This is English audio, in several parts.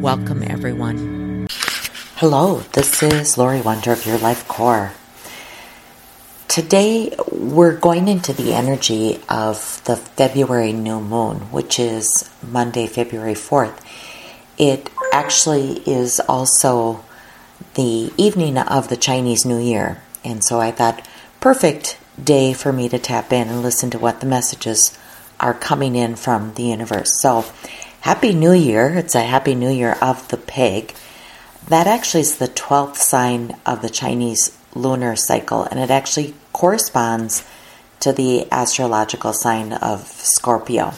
Welcome, everyone. Hello, this is Laurie Wondra of Your Life Core. Today, we're going into the energy of the February new moon, which is Monday, February 4th. It actually is also the evening of the Chinese New Year, and so I thought, perfect day for me to tap in and listen to what the messages are coming in from the universe. So, Happy New Year. It's a Happy New Year of the pig. That actually is the 12th sign of the Chinese lunar cycle, and it actually corresponds to the astrological sign of Scorpio.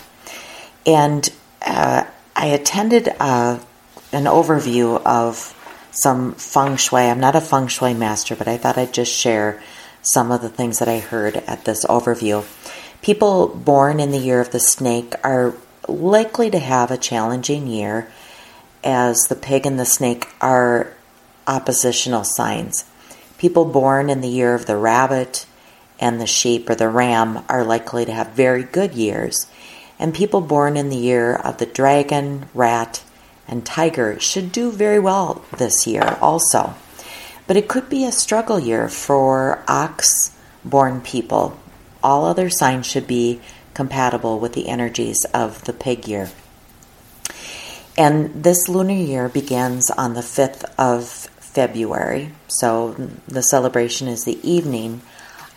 And uh, I attended uh, an overview of some feng shui. I'm not a feng shui master, but I thought I'd just share some of the things that I heard at this overview. People born in the year of the snake are likely to have a challenging year as the pig and the snake are oppositional signs. People born in the year of the rabbit and the sheep or the ram are likely to have very good years. And people born in the year of the dragon, rat, and tiger should do very well this year also. But it could be a struggle year for ox born people. All other signs should be compatible with the energies of the pig year. And this lunar year begins on the 5th of February. So the celebration is the evening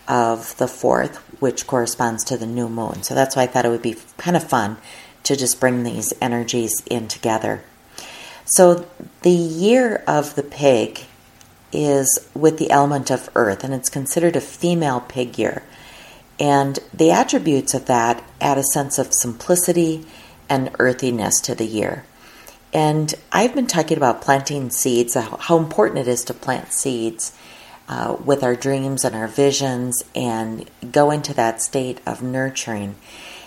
of the 4th, which corresponds to the new moon. So that's why I thought it would be kind of fun to just bring these energies in together. So the year of the pig is with the element of earth, and it's considered a female pig year. And the attributes of that add a sense of simplicity and earthiness to the year. And I've been talking about planting seeds, how important it is to plant seeds uh, with our dreams and our visions and go into that state of nurturing.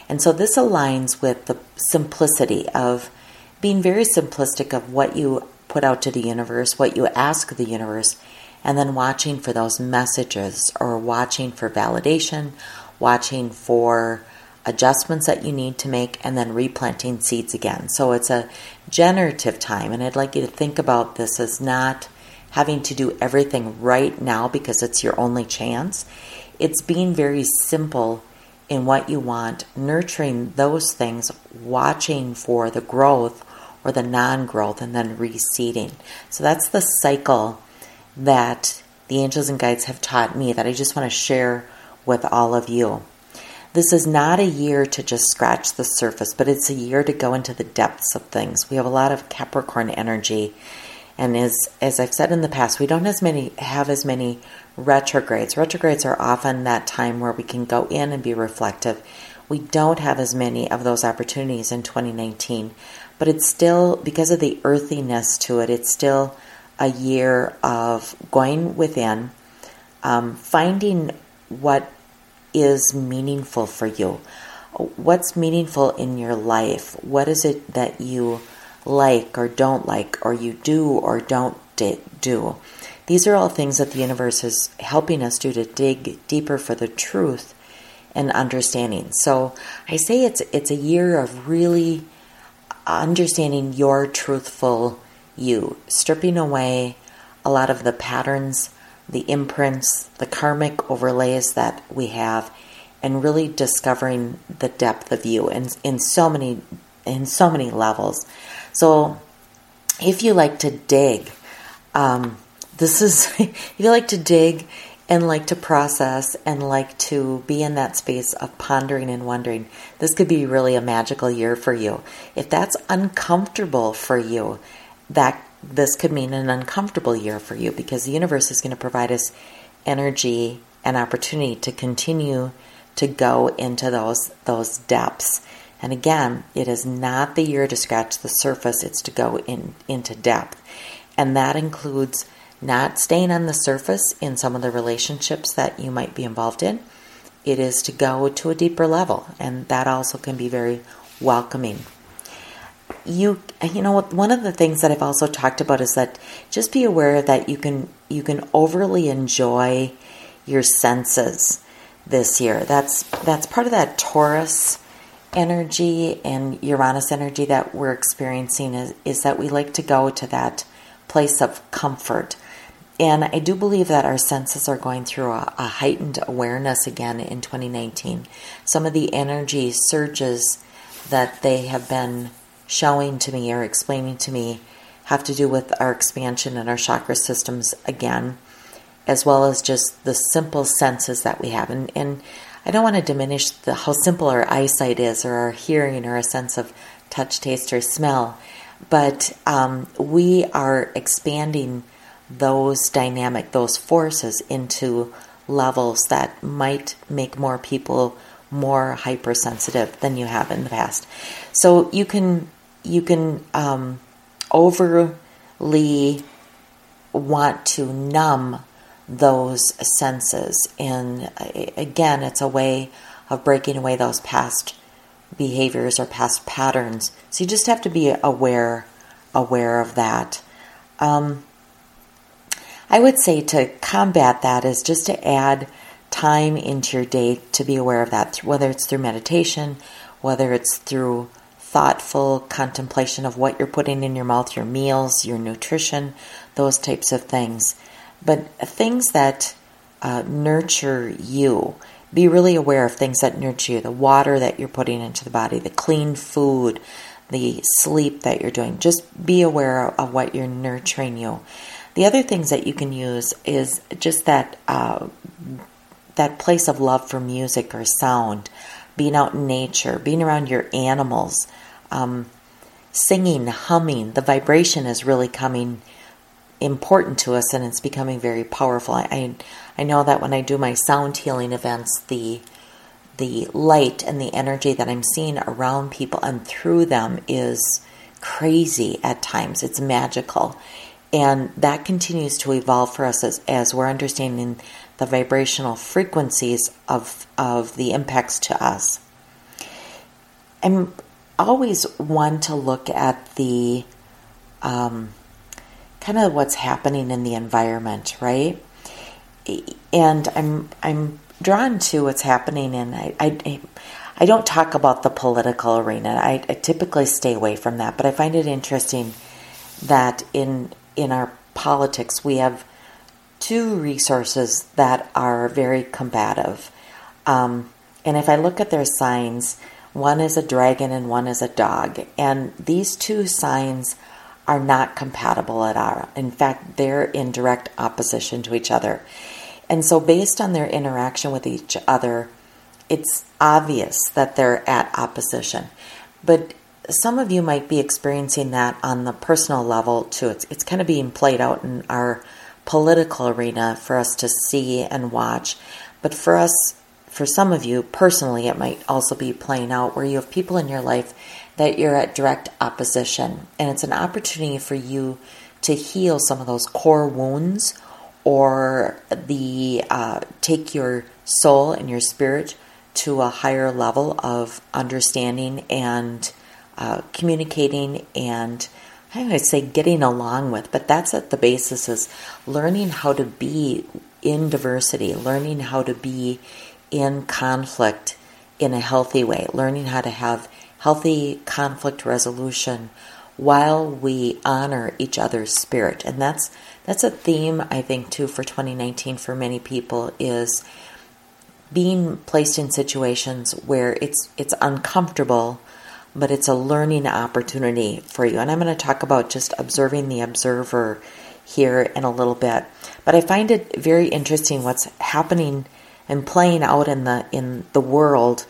And so this aligns with the simplicity of being very simplistic of what you put out to the universe, what you ask the universe, and then watching for those messages or watching for validation, watching for adjustments that you need to make, and then replanting seeds again. So it's a generative time, and I'd like you to think about this as not having to do everything right now because it's your only chance. It's being very simple in what you want, nurturing those things, watching for the growth or the non growth, and then reseeding. So that's the cycle that the angels and guides have taught me that I just want to share with all of you. This is not a year to just scratch the surface, but it's a year to go into the depths of things. We have a lot of Capricorn energy, and as as I've said in the past, we don't as many have as many retrogrades. Retrogrades are often that time where we can go in and be reflective. We don't have as many of those opportunities in 2019, but it's still because of the earthiness to it. It's still a year of going within, um, finding what is meaningful for you. What's meaningful in your life? What is it that you like or don't like, or you do or don't do? These are all things that the universe is helping us do to dig deeper for the truth and understanding. So I say it's it's a year of really understanding your truthful you, stripping away a lot of the patterns, the imprints, the karmic overlays that we have, and really discovering the depth of you in, in so many in so many levels. So if you like to dig, um, this is if you like to dig and like to process and like to be in that space of pondering and wondering, this could be really a magical year for you. If that's uncomfortable for you, that this could mean an uncomfortable year for you because the universe is going to provide us energy and opportunity to continue to go into those those depths And again, it is not the year to scratch the surface, it's to go in, into depth. And that includes not staying on the surface in some of the relationships that you might be involved in. It is to go to a deeper level, and that also can be very welcoming. You, you know, one of the things that I've also talked about is that just be aware that you can you can overly enjoy your senses this year. That's that's part of that Taurus energy and Uranus energy that we're experiencing is, is that we like to go to that place of comfort. And I do believe that our senses are going through a, a heightened awareness again in 2019. Some of the energy surges that they have been showing to me or explaining to me have to do with our expansion and our chakra systems again, as well as just the simple senses that we have. And, and I don't want to diminish the, how simple our eyesight is, or our hearing, or a sense of touch, taste, or smell, but um, we are expanding those dynamic, those forces into levels that might make more people more hypersensitive than you have in the past. So you can you can um, overly want to numb those senses. And again, it's a way of breaking away those past behaviors or past patterns. So you just have to be aware aware of that. Um, I would say to combat that is just to add time into your day to be aware of that, whether it's through meditation, whether it's through thoughtful contemplation of what you're putting in your mouth, your meals, your nutrition, those types of things but things that uh, nurture you. Be really aware of things that nurture you the water that you're putting into the body, the clean food, the sleep that you're doing. Just be aware of what you're nurturing you. The other things that you can use is just that uh, that place of love for music or sound, being out in nature, being around your animals, um, singing, humming. The vibration is really coming important to us and it's becoming very powerful. I, I know that when I do my sound healing events, the the light and the energy that I'm seeing around people and through them is crazy at times. It's magical. And that continues to evolve for us as, as we're understanding the vibrational frequencies of, of the impacts to us. I'm always one to look at the um, kind of what's happening in the environment, right? And I'm I'm drawn to what's happening, and I I, I don't talk about the political arena. I, I typically stay away from that, but I find it interesting that in in our politics we have two resources that are very combative. Um, and if I look at their signs, one is a dragon and one is a dog. And these two signs are not compatible at all. In fact, they're in direct opposition to each other. And so, based on their interaction with each other, it's obvious that they're at opposition. But some of you might be experiencing that on the personal level too. It's, it's kind of being played out in our political arena for us to see and watch. But for us, for some of you personally, it might also be playing out where you have people in your life that you're at direct opposition. And it's an opportunity for you to heal some of those core wounds or the uh, take your soul and your spirit to a higher level of understanding and uh, communicating and I would say getting along with, but that's at the basis is learning how to be in diversity, learning how to be in conflict in a healthy way, learning how to have healthy conflict resolution while we honor each other's spirit. And that's that's a theme I think too for 2019 for many people is being placed in situations where it's it's uncomfortable but it's a learning opportunity for you. And I'm going to talk about just observing the observer here in a little bit. But I find it very interesting what's happening and playing out in the in the world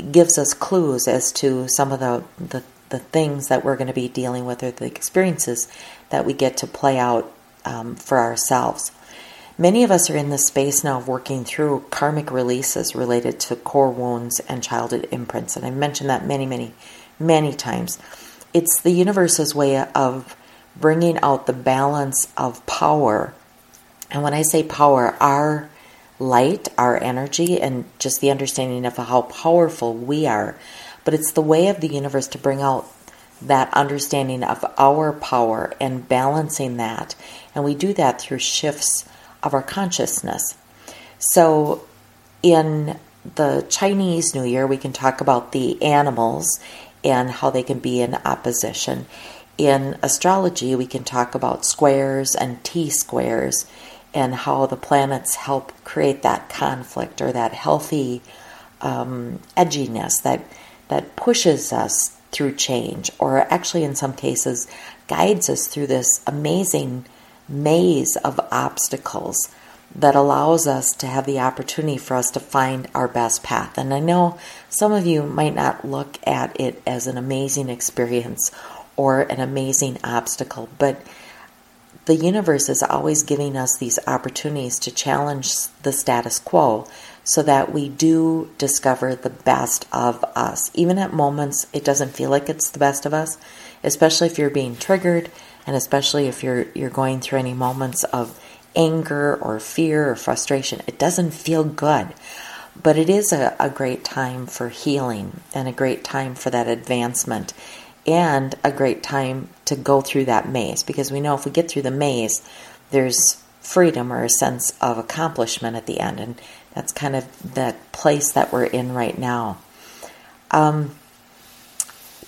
gives us clues as to some of the, the, the things that we're going to be dealing with or the experiences that we get to play out um, for ourselves. Many of us are in this space now of working through karmic releases related to core wounds and childhood imprints. And I've mentioned that many, many, many times. It's the universe's way of bringing out the balance of power. And when I say power, our light, our energy, and just the understanding of how powerful we are. But it's the way of the universe to bring out that understanding of our power and balancing that. And we do that through shifts of our consciousness. So in the Chinese New Year, we can talk about the animals and how they can be in opposition. In astrology, we can talk about squares and T squares and how the planets help create that conflict or that healthy um, edginess that that pushes us through change, or actually, in some cases, guides us through this amazing maze of obstacles that allows us to have the opportunity for us to find our best path. And I know some of you might not look at it as an amazing experience or an amazing obstacle, but the universe is always giving us these opportunities to challenge the status quo so that we do discover the best of us. Even at moments it doesn't feel like it's the best of us, especially if you're being triggered and especially if you're you're going through any moments of anger or fear or frustration. It doesn't feel good. But it is a, a great time for healing and a great time for that advancement and a great time to go through that maze because we know if we get through the maze, there's freedom or a sense of accomplishment at the end. And that's kind of the place that we're in right now. Um,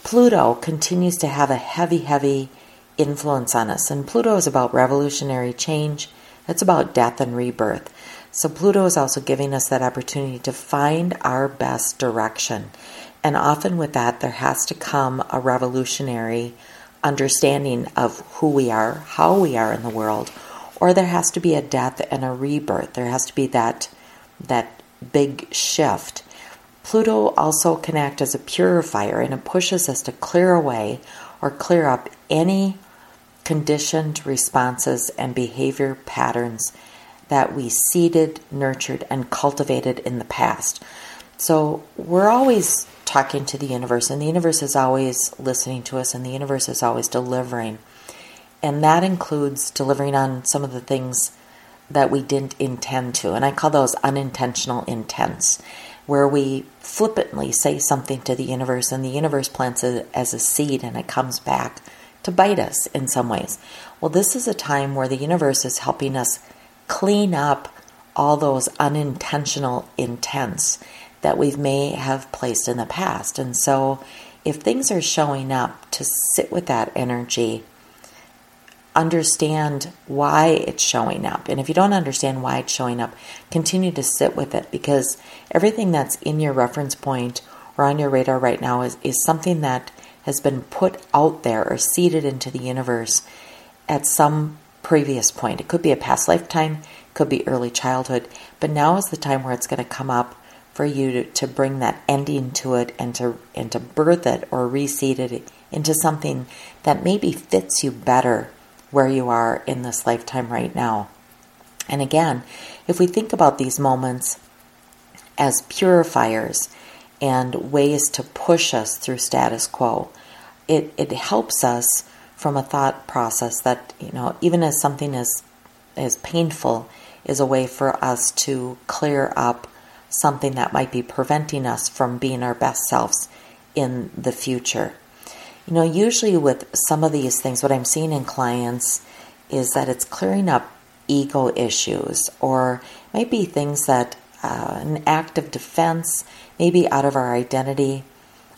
Pluto continues to have a heavy, heavy influence on us. And Pluto is about revolutionary change, it's about death and rebirth. So, Pluto is also giving us that opportunity to find our best direction. And often with that, there has to come a revolutionary understanding of who we are, how we are in the world, or there has to be a death and a rebirth. There has to be that that big shift. Pluto also can act as a purifier and it pushes us to clear away or clear up any conditioned responses and behavior patterns that we seeded, nurtured, and cultivated in the past. So we're always talking to the universe, and the universe is always listening to us, and the universe is always delivering. And that includes delivering on some of the things that we didn't intend to. And I call those unintentional intents, where we flippantly say something to the universe and the universe plants it as a seed and it comes back to bite us in some ways. Well, this is a time where the universe is helping us clean up all those unintentional intents that we may have placed in the past. And so, if things are showing up, to sit with that energy understand why it's showing up. And if you don't understand why it's showing up, continue to sit with it because everything that's in your reference point or on your radar right now is, is something that has been put out there or seeded into the universe at some previous point. It could be a past lifetime, could be early childhood, but now is the time where it's going to come up for you to, to bring that ending to it and to and to birth it or reseed it into something that maybe fits you better where you are in this lifetime right now. And again, if we think about these moments as purifiers and ways to push us through status quo, it, it helps us from a thought process that, you know, even as something as, as painful is a way for us to clear up something that might be preventing us from being our best selves in the future. You know, usually with some of these things, what I'm seeing in clients is that it's clearing up ego issues or might be things that uh, an act of defense, maybe out of our identity.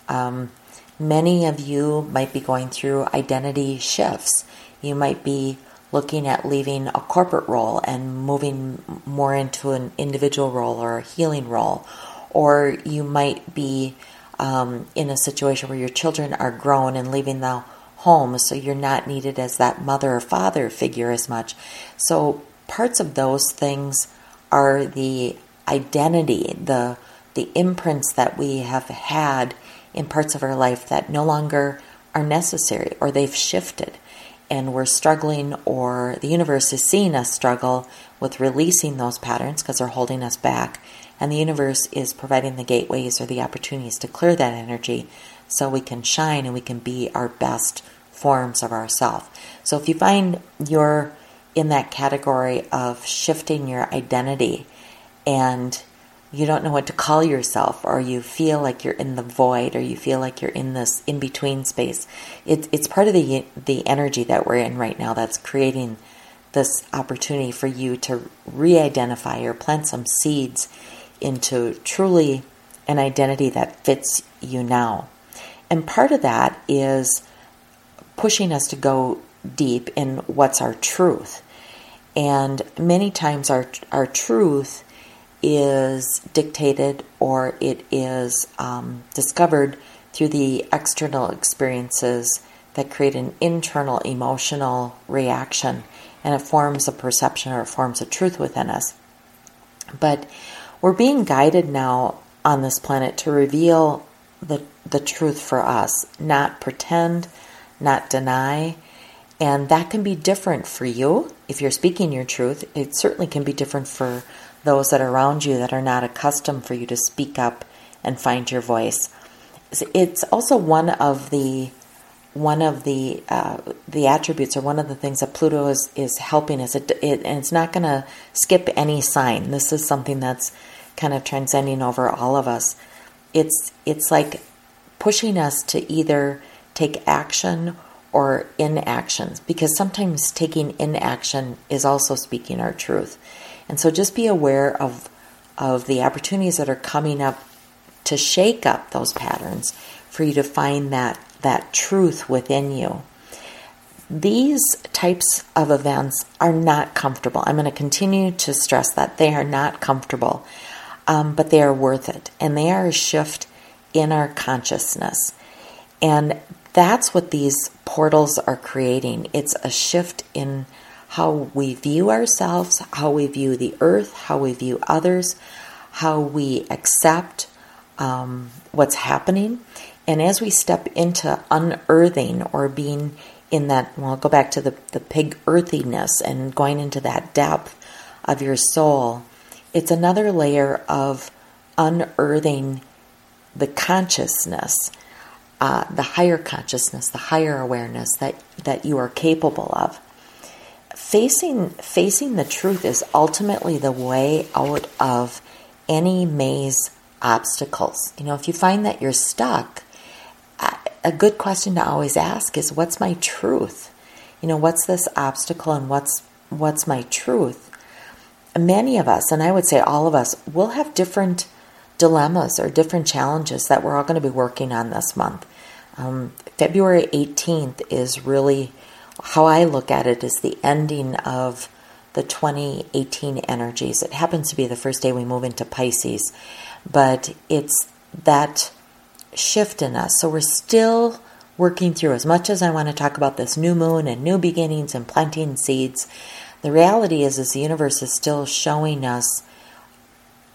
Um, many of you might be going through identity shifts. You might be looking at leaving a corporate role and moving more into an individual role or a healing role. Or you might be um, in a situation where your children are grown and leaving the home, so you're not needed as that mother or father figure as much. So parts of those things are the identity, the the imprints that we have had in parts of our life that no longer are necessary or they've shifted. And we're struggling, or the universe is seeing us struggle with releasing those patterns because they're holding us back, and the universe is providing the gateways or the opportunities to clear that energy so we can shine and we can be our best forms of ourself. So if you find you're in that category of shifting your identity and you don't know what to call yourself or you feel like you're in the void or you feel like you're in this in between space it, it's part of the the energy that we're in right now that's creating this opportunity for you to re-identify or plant some seeds into truly an identity that fits you now. And part of that is pushing us to go deep in what's our truth. And many times our our truth is dictated or it is um, discovered through the external experiences that create an internal emotional reaction and it forms a perception or it forms a truth within us. But we're being guided now on this planet to reveal the, the truth for us, not pretend, not deny. And that can be different for you if you're speaking your truth. It certainly can be different for those that are around you that are not accustomed for you to speak up and find your voice. It's also one of the one of the uh, the attributes or one of the things that Pluto is is helping us. It, it and it's not going to skip any sign. This is something that's kind of transcending over all of us. It's it's like pushing us to either take action or inaction because sometimes taking inaction is also speaking our truth. And so just be aware of, of the opportunities that are coming up to shake up those patterns for you to find that, that truth within you. These types of events are not comfortable. I'm going to continue to stress that they are not comfortable, um, but they are worth it. And they are a shift in our consciousness. And that's what these portals are creating. It's a shift in how we view ourselves, how we view the earth, how we view others, how we accept um, what's happening. And as we step into unearthing or being in that, well, I'll go back to the, the pig earthiness and going into that depth of your soul, it's another layer of unearthing the consciousness, uh, the higher consciousness, the higher awareness that, that you are capable of facing facing the truth is ultimately the way out of any maze obstacles. You know, if you find that you're stuck, a good question to always ask is what's my truth? You know, what's this obstacle and what's what's my truth? Many of us, and I would say all of us, will have different dilemmas or different challenges that we're all going to be working on this month. Um, February 18th is really how I look at it is the ending of the 2018 energies. It happens to be the first day we move into Pisces, but it's that shift in us. So we're still working through, as much as I want to talk about this new moon and new beginnings and planting seeds, the reality is, is the universe is still showing us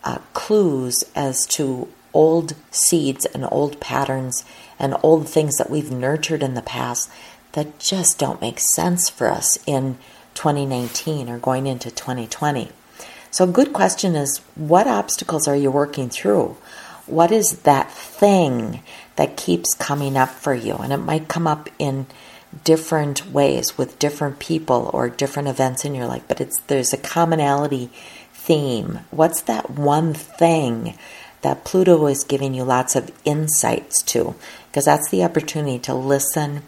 uh, clues as to old seeds and old patterns and old things that we've nurtured in the past that just don't make sense for us in 2019 or going into 2020. So, a good question is what obstacles are you working through? What is that thing that keeps coming up for you? And it might come up in different ways with different people or different events in your life, but it's there's a commonality theme. What's that one thing that Pluto is giving you lots of insights to? Because that's the opportunity to listen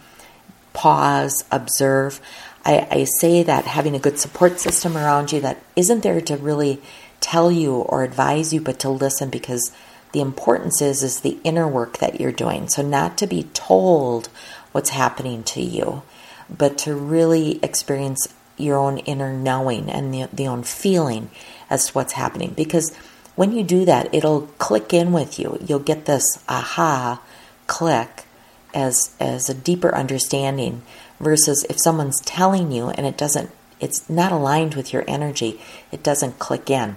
pause, observe. I, I, say that having a good support system around you that isn't there to really tell you or advise you, but to listen because the importance is is the inner work that you're doing. So not to be told what's happening to you, but to really experience your own inner knowing and the, the own feeling as to what's happening. Because when you do that, it'll click in with you. You'll get this aha click as as a deeper understanding versus if someone's telling you and it doesn't it's not aligned with your energy it doesn't click in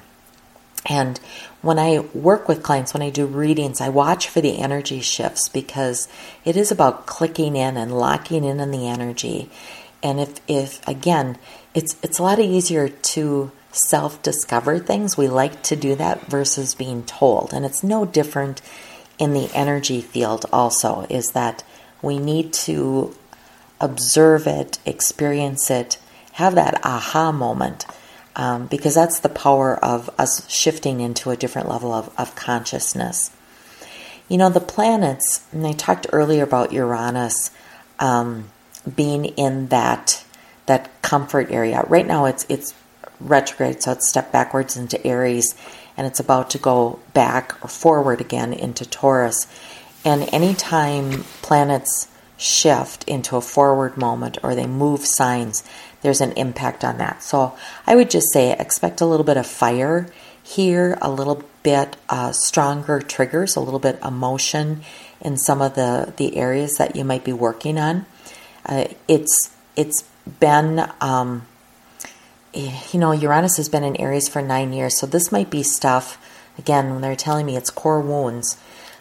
and when I work with clients, when I do readings, I watch for the energy shifts because it is about clicking in and locking in on the energy and if, if again, it's it's a lot easier to self discover things. We like to do that versus being told. And it's no different in the energy field, also, is that we need to observe it, experience it, have that aha moment. Um, because that's the power of us shifting into a different level of, of consciousness. You know, the planets, and I talked earlier about Uranus um, being in that that comfort area. Right now, it's it's retrograde, so it's stepped backwards into Aries, and it's about to go back or forward again into Taurus. And anytime planets shift into a forward moment or they move signs, there's an impact on that. So I would just say expect a little bit of fire here, a little bit uh, stronger triggers, a little bit emotion in some of the, the areas that you might be working on. Uh, it's it's been um, Eh, you know, Uranus has been in Aries for nine years, so this might be stuff. Again, when they're telling me it's core wounds,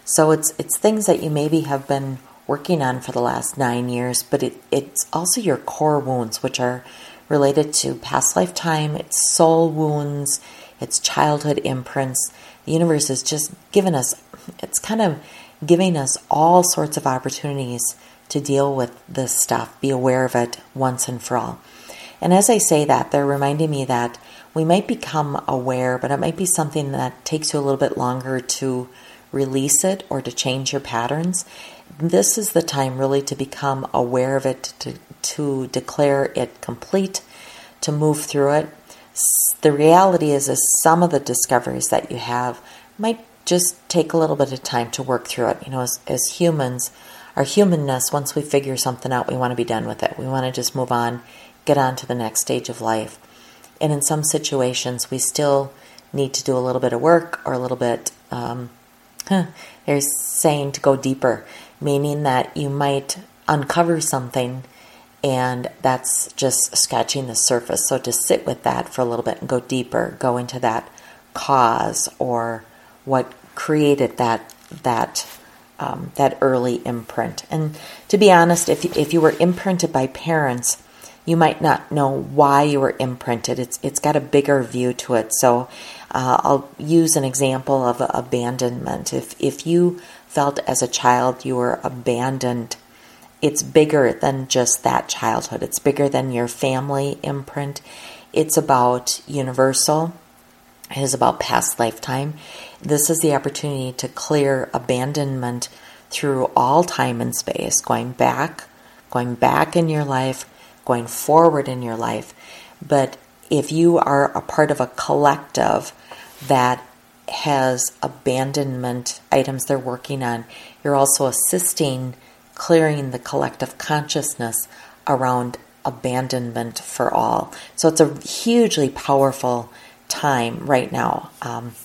so it's it's things that you maybe have been working on for the last nine years, but it, it's also your core wounds, which are related to past lifetime, it's soul wounds, it's childhood imprints. The universe is just giving us, it's kind of giving us all sorts of opportunities to deal with this stuff, be aware of it once and for all. And as I say that, they're reminding me that we might become aware, but it might be something that takes you a little bit longer to release it or to change your patterns. This is the time really to become aware of it, to, to declare it complete, to move through it. The reality is, some of the discoveries that you have might just take a little bit of time to work through it. You know, as, as humans, our humanness, once we figure something out, we want to be done with it. We want to just move on get on to the next stage of life. And in some situations, we still need to do a little bit of work or a little bit, um, huh, they're saying to go deeper, meaning that you might uncover something and that's just scratching the surface. So to sit with that for a little bit and go deeper, go into that cause or what created that that um, that early imprint. And to be honest, if if you were imprinted by parents you might not know why you were imprinted. It's it's got a bigger view to it. So uh, I'll use an example of abandonment. If if you felt as a child you were abandoned, it's bigger than just that childhood. It's bigger than your family imprint. It's about universal. It is about past lifetime. This is the opportunity to clear abandonment through all time and space, going back, going back in your life going forward in your life. But if you are a part of a collective that has abandonment items they're working on, you're also assisting clearing the collective consciousness around abandonment for all. So it's a hugely powerful time right now. Um,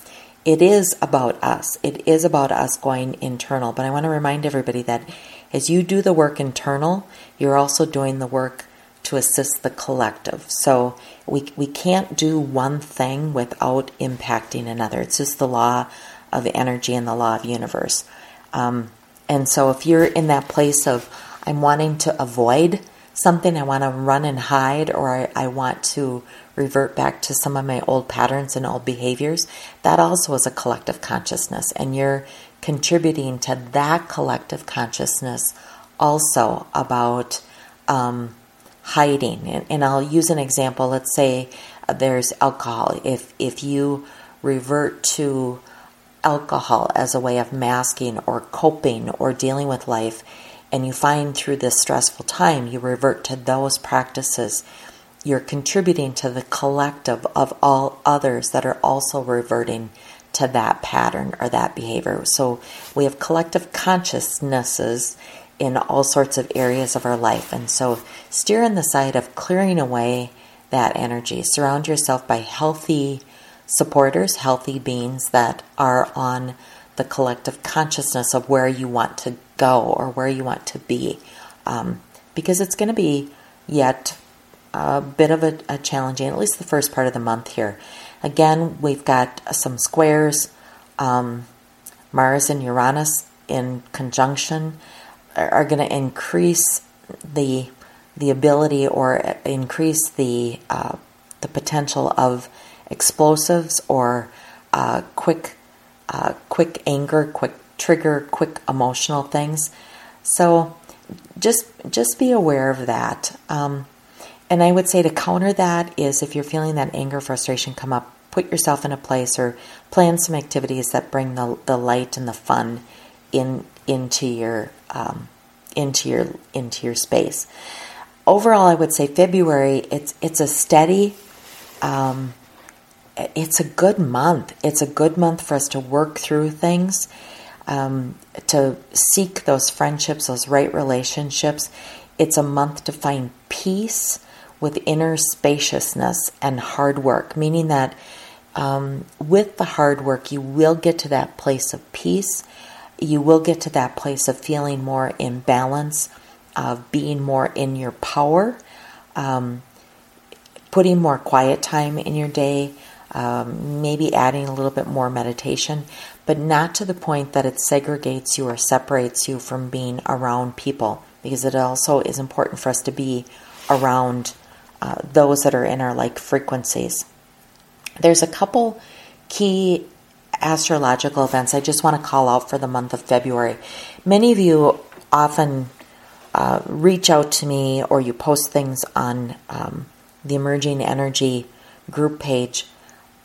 it is about us. It is about us going internal. But I want to remind everybody that as you do the work internal, you're also doing the work to assist the collective. So we, we can't do one thing without impacting another. It's just the law of energy and the law of universe. Um, and so if you're in that place of, I'm wanting to avoid something, I want to run and hide, or I, I want to revert back to some of my old patterns and old behaviors, that also is a collective consciousness. And you're contributing to that collective consciousness also about um, hiding. And, and I'll use an example. Let's say uh, there's alcohol. If if you revert to alcohol as a way of masking or coping or dealing with life, and you find through this stressful time you revert to those practices, you're contributing to the collective of all others that are also reverting to that pattern or that behavior. So we have collective consciousnesses in all sorts of areas of our life. And so steer on the side of clearing away that energy. Surround yourself by healthy supporters, healthy beings that are on the collective consciousness of where you want to go or where you want to be. Um, because it's going to be yet a bit of a, a, challenging, at least the first part of the month here. Again, we've got some squares, um, Mars and Uranus in conjunction are going to increase the the ability or increase the uh, the potential of explosives or uh, quick uh, quick anger, quick trigger, quick emotional things. So just just be aware of that. Um, and I would say to counter that is if you're feeling that anger, frustration come up, put yourself in a place or plan some activities that bring the, the light and the fun in into your um, into your into your space. Overall, I would say February it's it's a steady. Um, it's a good month. It's a good month for us to work through things, um, to seek those friendships, those right relationships. It's a month to find peace with inner spaciousness and hard work, meaning that um, with the hard work, you will get to that place of peace. You will get to that place of feeling more in balance, of being more in your power, um, putting more quiet time in your day, um, maybe adding a little bit more meditation, but not to the point that it segregates you or separates you from being around people, because it also is important for us to be around uh, those that are in our like frequencies. There's a couple key astrological events I just want to call out for the month of February. Many of you often uh, reach out to me or you post things on um, the Emerging Energy group page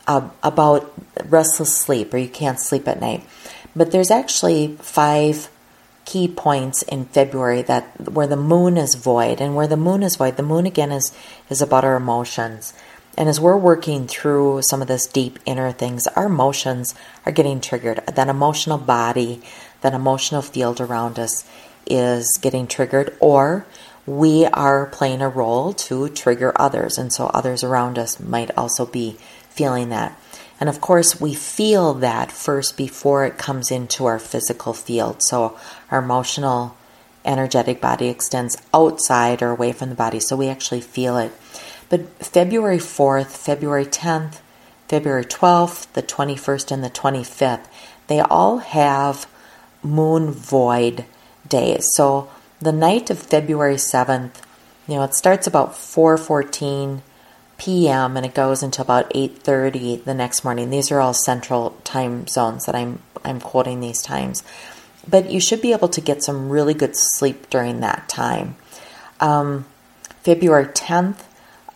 uh, about restless sleep or you can't sleep at night. But there's actually five key points in February that where the moon is void and where the moon is void the moon again is is about our emotions and as we're working through some of this deep inner things our emotions are getting triggered that emotional body that emotional field around us is getting triggered or we are playing a role to trigger others and so others around us might also be feeling that and of course, we feel that first before it comes into our physical field. So our emotional, energetic body extends outside or away from the body. So we actually feel it. But February 4th, February 10th, February 12th, the 21st, and the 25th, they all have moon void days. So the night of February 7th, you know, it starts about 414 p.m. and it goes until about 8:30 the next morning. These are all central time zones that I'm I'm quoting these times. But you should be able to get some really good sleep during that time. Um, February 10th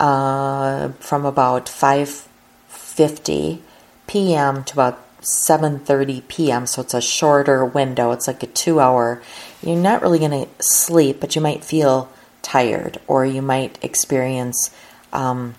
uh, from about 5:50 p.m. to about 7:30 p.m. So it's a shorter window. It's like a 2-hour. You're not really going to sleep, but you might feel tired or you might experience um,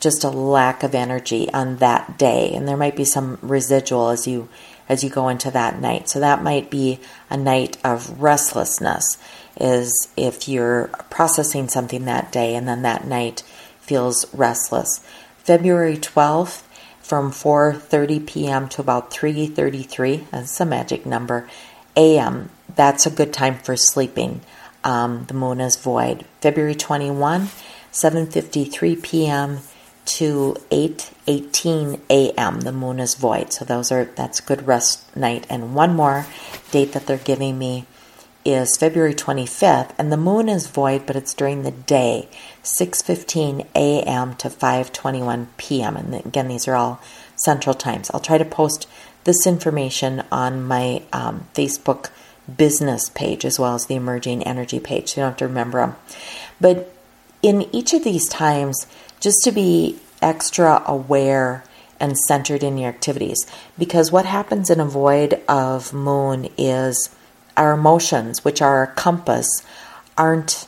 just a lack of energy on that day and there might be some residual as you as you go into that night so that might be a night of restlessness is if you're processing something that day and then that night feels restless february 12th from 4.30 p.m to about 3.33 that's a magic number am that's a good time for sleeping um, the moon is void february 21 7.53 p.m to 8:18 a.m. The moon is void. So those are that's good rest night. And one more date that they're giving me is February 25th, and the moon is void, but it's during the day, 6:15 a.m. to 5:21 p.m. And again, these are all Central Times. I'll try to post this information on my um, Facebook business page as well as the emerging energy page. So you don't have to remember them. But in each of these times, just to be extra aware and centered in your activities. Because what happens in a void of moon is our emotions, which are our compass, aren't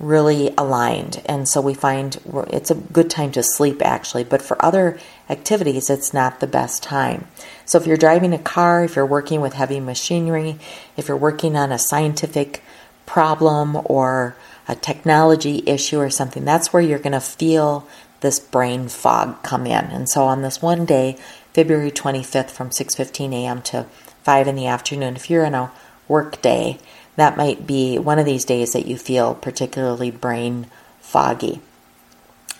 really aligned. And so we find it's a good time to sleep actually, but for other activities, it's not the best time. So if you're driving a car, if you're working with heavy machinery, if you're working on a scientific problem or a technology issue or something, that's where you're going to feel this brain fog come in. And so on this one day, February 25th from 6:15 a.m. to 5 in the afternoon, if you're in a work day, that might be one of these days that you feel particularly brain foggy.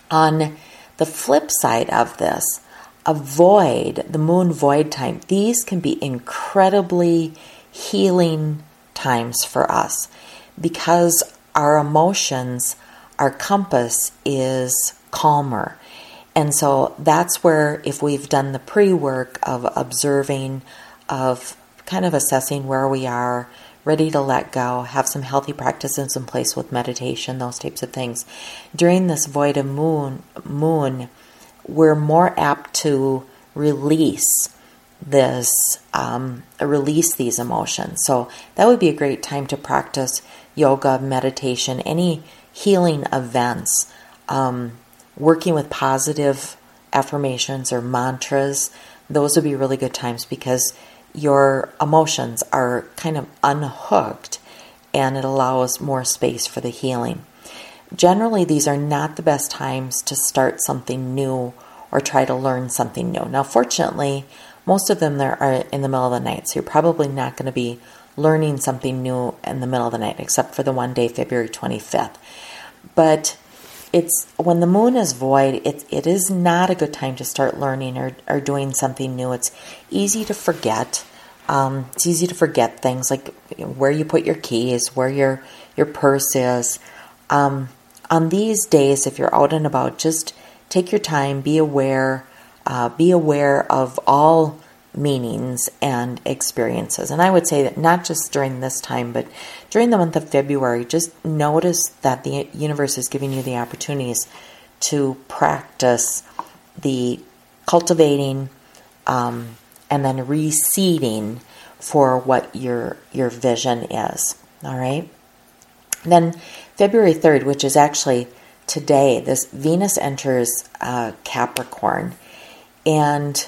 On the flip side of this, avoid the moon void time. These can be incredibly healing times for us because our emotions our compass is calmer. And so that's where, if we've done the pre work of observing, of kind of assessing where we are, ready to let go, have some healthy practices in place with meditation, those types of things. During this void of moon, moon, we're more apt to release this, um, release these emotions. So that would be a great time to practice yoga, meditation, any healing events, um, working with positive affirmations or mantras. Those would be really good times because your emotions are kind of unhooked and it allows more space for the healing. Generally, these are not the best times to start something new or try to learn something new. Now, fortunately, most of them there are in the middle of the night, so you're probably not going to be learning something new in the middle of the night, except for the one day, February 25th. But it's when the moon is void, it, it is not a good time to start learning or, or doing something new. It's easy to forget. Um, it's easy to forget things like where you put your keys, where your your purse is. Um, on these days, if you're out and about, just take your time, be aware, uh, be aware of all meanings and experiences. And I would say that not just during this time, but during the month of February, just notice that the universe is giving you the opportunities to practice the cultivating um, and then reseeding for what your your vision is. All right. Then February 3rd, which is actually today, this Venus enters uh, Capricorn, and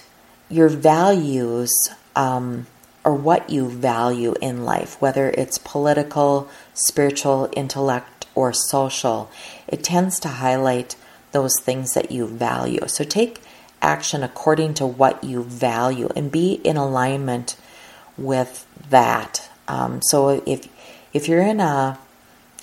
your values um, or what you value in life, whether it's political, spiritual, intellect, or social, it tends to highlight those things that you value. So take action according to what you value and be in alignment with that. Um, so if if you're in a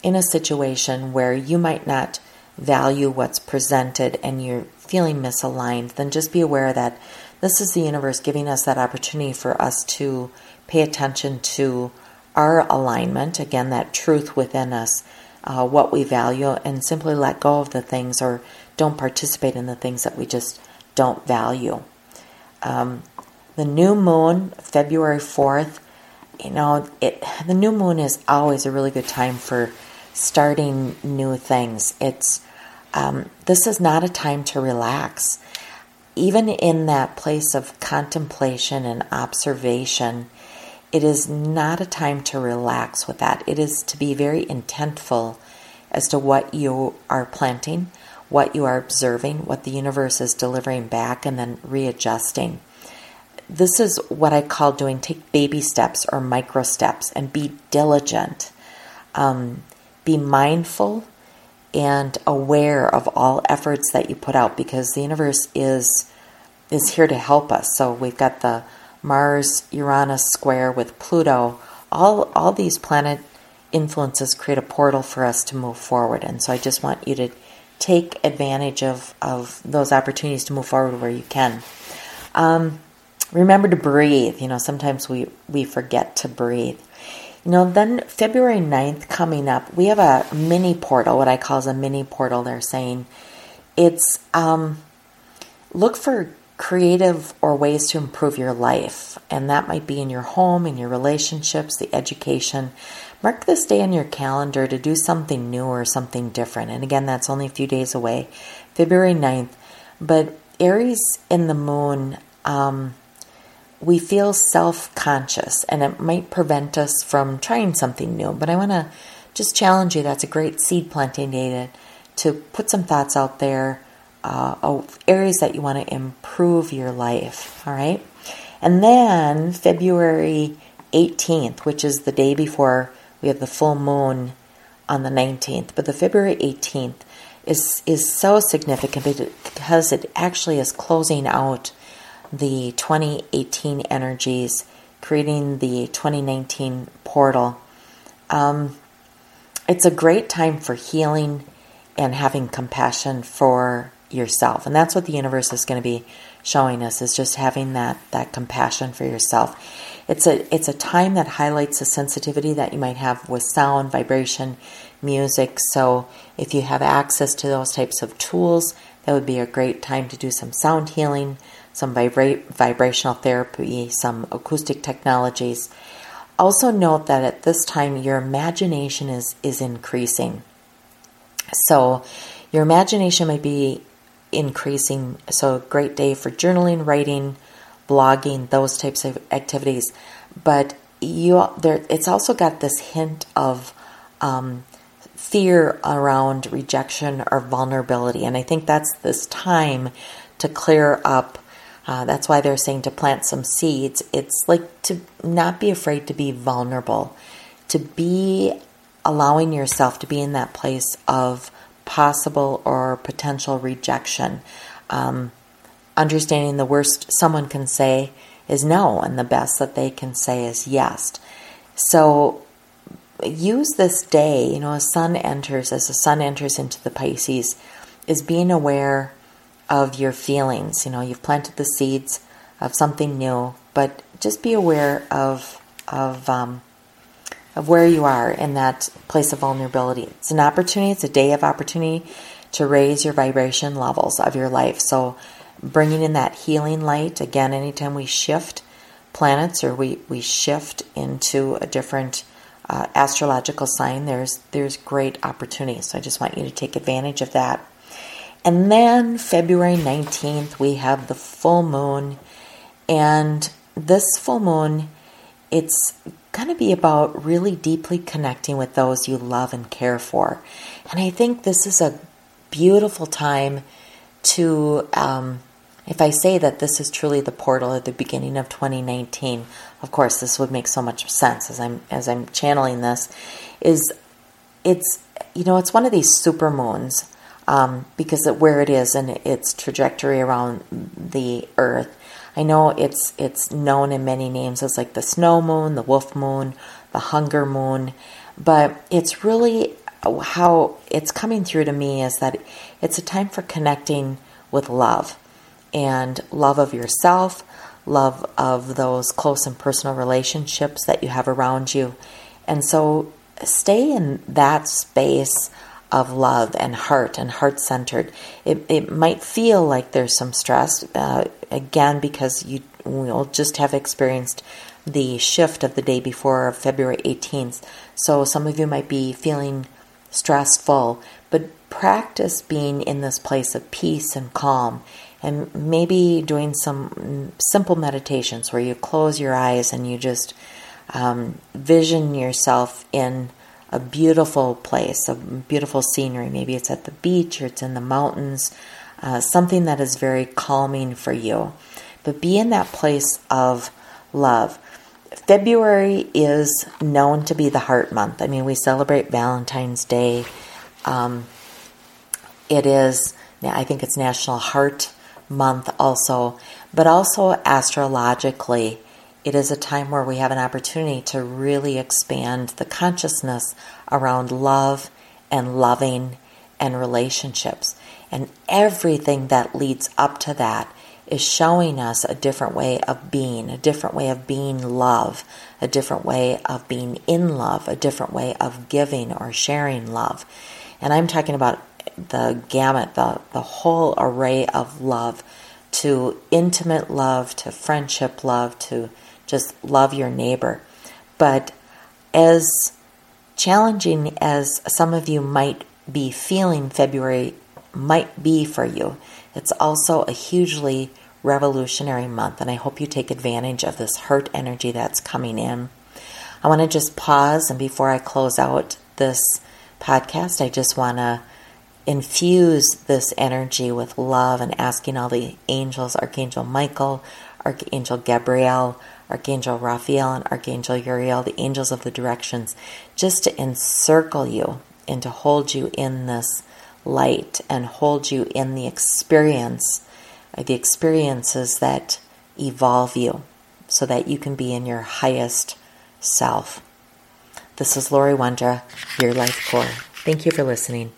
in a situation where you might not value what's presented and you're feeling misaligned, then just be aware that this is the universe giving us that opportunity for us to pay attention to our alignment, again, that truth within us, uh, what we value, and simply let go of the things or don't participate in the things that we just don't value. Um, the new moon, February 4th, you know, it, the new moon is always a really good time for starting new things. It's um, this is not a time to relax. Even in that place of contemplation and observation, it is not a time to relax with that. It is to be very intentful as to what you are planting, what you are observing, what the universe is delivering back, and then readjusting. This is what I call doing take baby steps or micro steps and be diligent. Um, be mindful and aware of all efforts that you put out because the universe is is here to help us. So we've got the Mars Uranus square with Pluto. All all these planet influences create a portal for us to move forward. And so I just want you to take advantage of, of those opportunities to move forward where you can. Um, remember to breathe. You know, sometimes we, we forget to breathe. You know, then February 9th coming up, we have a mini portal, what I call a mini portal. They're saying it's um, look for creative or ways to improve your life. And that might be in your home, in your relationships, the education. Mark this day on your calendar to do something new or something different. And again, that's only a few days away, February 9th. But Aries in the moon, um, we feel self conscious and it might prevent us from trying something new. But I want to just challenge you that's a great seed planting day to, to put some thoughts out there, uh, areas that you want to improve your life. All right. And then February 18th, which is the day before we have the full moon on the 19th, but the February 18th is, is so significant because it actually is closing out the 2018 energies, creating the 2019 portal. Um, it's a great time for healing and having compassion for yourself. And that's what the universe is going to be showing us is just having that that compassion for yourself. it's a it's a time that highlights the sensitivity that you might have with sound, vibration, music. So if you have access to those types of tools, that would be a great time to do some sound healing, some vibra- vibrational therapy, some acoustic technologies. Also note that at this time your imagination is is increasing. So your imagination might be increasing. So a great day for journaling, writing, blogging, those types of activities. But you there it's also got this hint of um, fear around rejection or vulnerability. And I think that's this time to clear up uh, that's why they're saying to plant some seeds. It's like to not be afraid to be vulnerable, to be allowing yourself to be in that place of possible or potential rejection. Um, understanding the worst someone can say is no, and the best that they can say is yes. So use this day, you know, as sun enters, as the sun enters into the Pisces, is being aware of your feelings. You know, you've planted the seeds of something new, but just be aware of of um, of where you are in that place of vulnerability. It's an opportunity. It's a day of opportunity to raise your vibration levels of your life. So, bringing in that healing light again. Anytime we shift planets or we we shift into a different uh, astrological sign, there's there's great opportunity. So I just want you to take advantage of that. And then February 19th, we have the full moon. And this full moon, it's going to be about really deeply connecting with those you love and care for. And I think this is a beautiful time to, um, if I say that this is truly the portal at the beginning of 2019, of course, this would make so much sense as I'm as I'm channeling this. Is it's you know it's one of these super moons um, because of where it is and its trajectory around the Earth. I know it's it's known in many names as like the snow moon, the wolf moon, the hunger moon, but it's really how it's coming through to me is that it's a time for connecting with love and love of yourself, love of those close and personal relationships that you have around you. And so stay in that space of love and heart and heart centered. It, it might feel like there's some stress, uh, again, because you will just have experienced the shift of the day before February 18th. So some of you might be feeling stressful, but practice being in this place of peace and calm and maybe doing some simple meditations where you close your eyes and you just um, vision yourself in a beautiful place, a beautiful scenery. Maybe it's at the beach or it's in the mountains, uh, something that is very calming for you. But be in that place of love. February is known to be the heart month. I mean, we celebrate Valentine's Day. Um, it is, I think it's National Heart Month also, but also astrologically, it is a time where we have an opportunity to really expand the consciousness around love and loving and relationships. And everything that leads up to that is showing us a different way of being, a different way of being love, a different way of being in love, a different way of giving or sharing love. And I'm talking about the gamut, the, the whole array of love to intimate love, to friendship love, to just love your neighbor. But as challenging as some of you might be feeling February might be for you, it's also a hugely revolutionary month, and I hope you take advantage of this heart energy that's coming in. I want to just pause, and before I close out this podcast, I just want to infuse this energy with love and asking all the angels, Archangel Michael, Archangel Gabriel, Archangel Raphael and Archangel Uriel, the angels of the directions, just to encircle you and to hold you in this light and hold you in the experience, the experiences that evolve you so that you can be in your highest self. This is Laurie Wondra, your life core. Thank you for listening.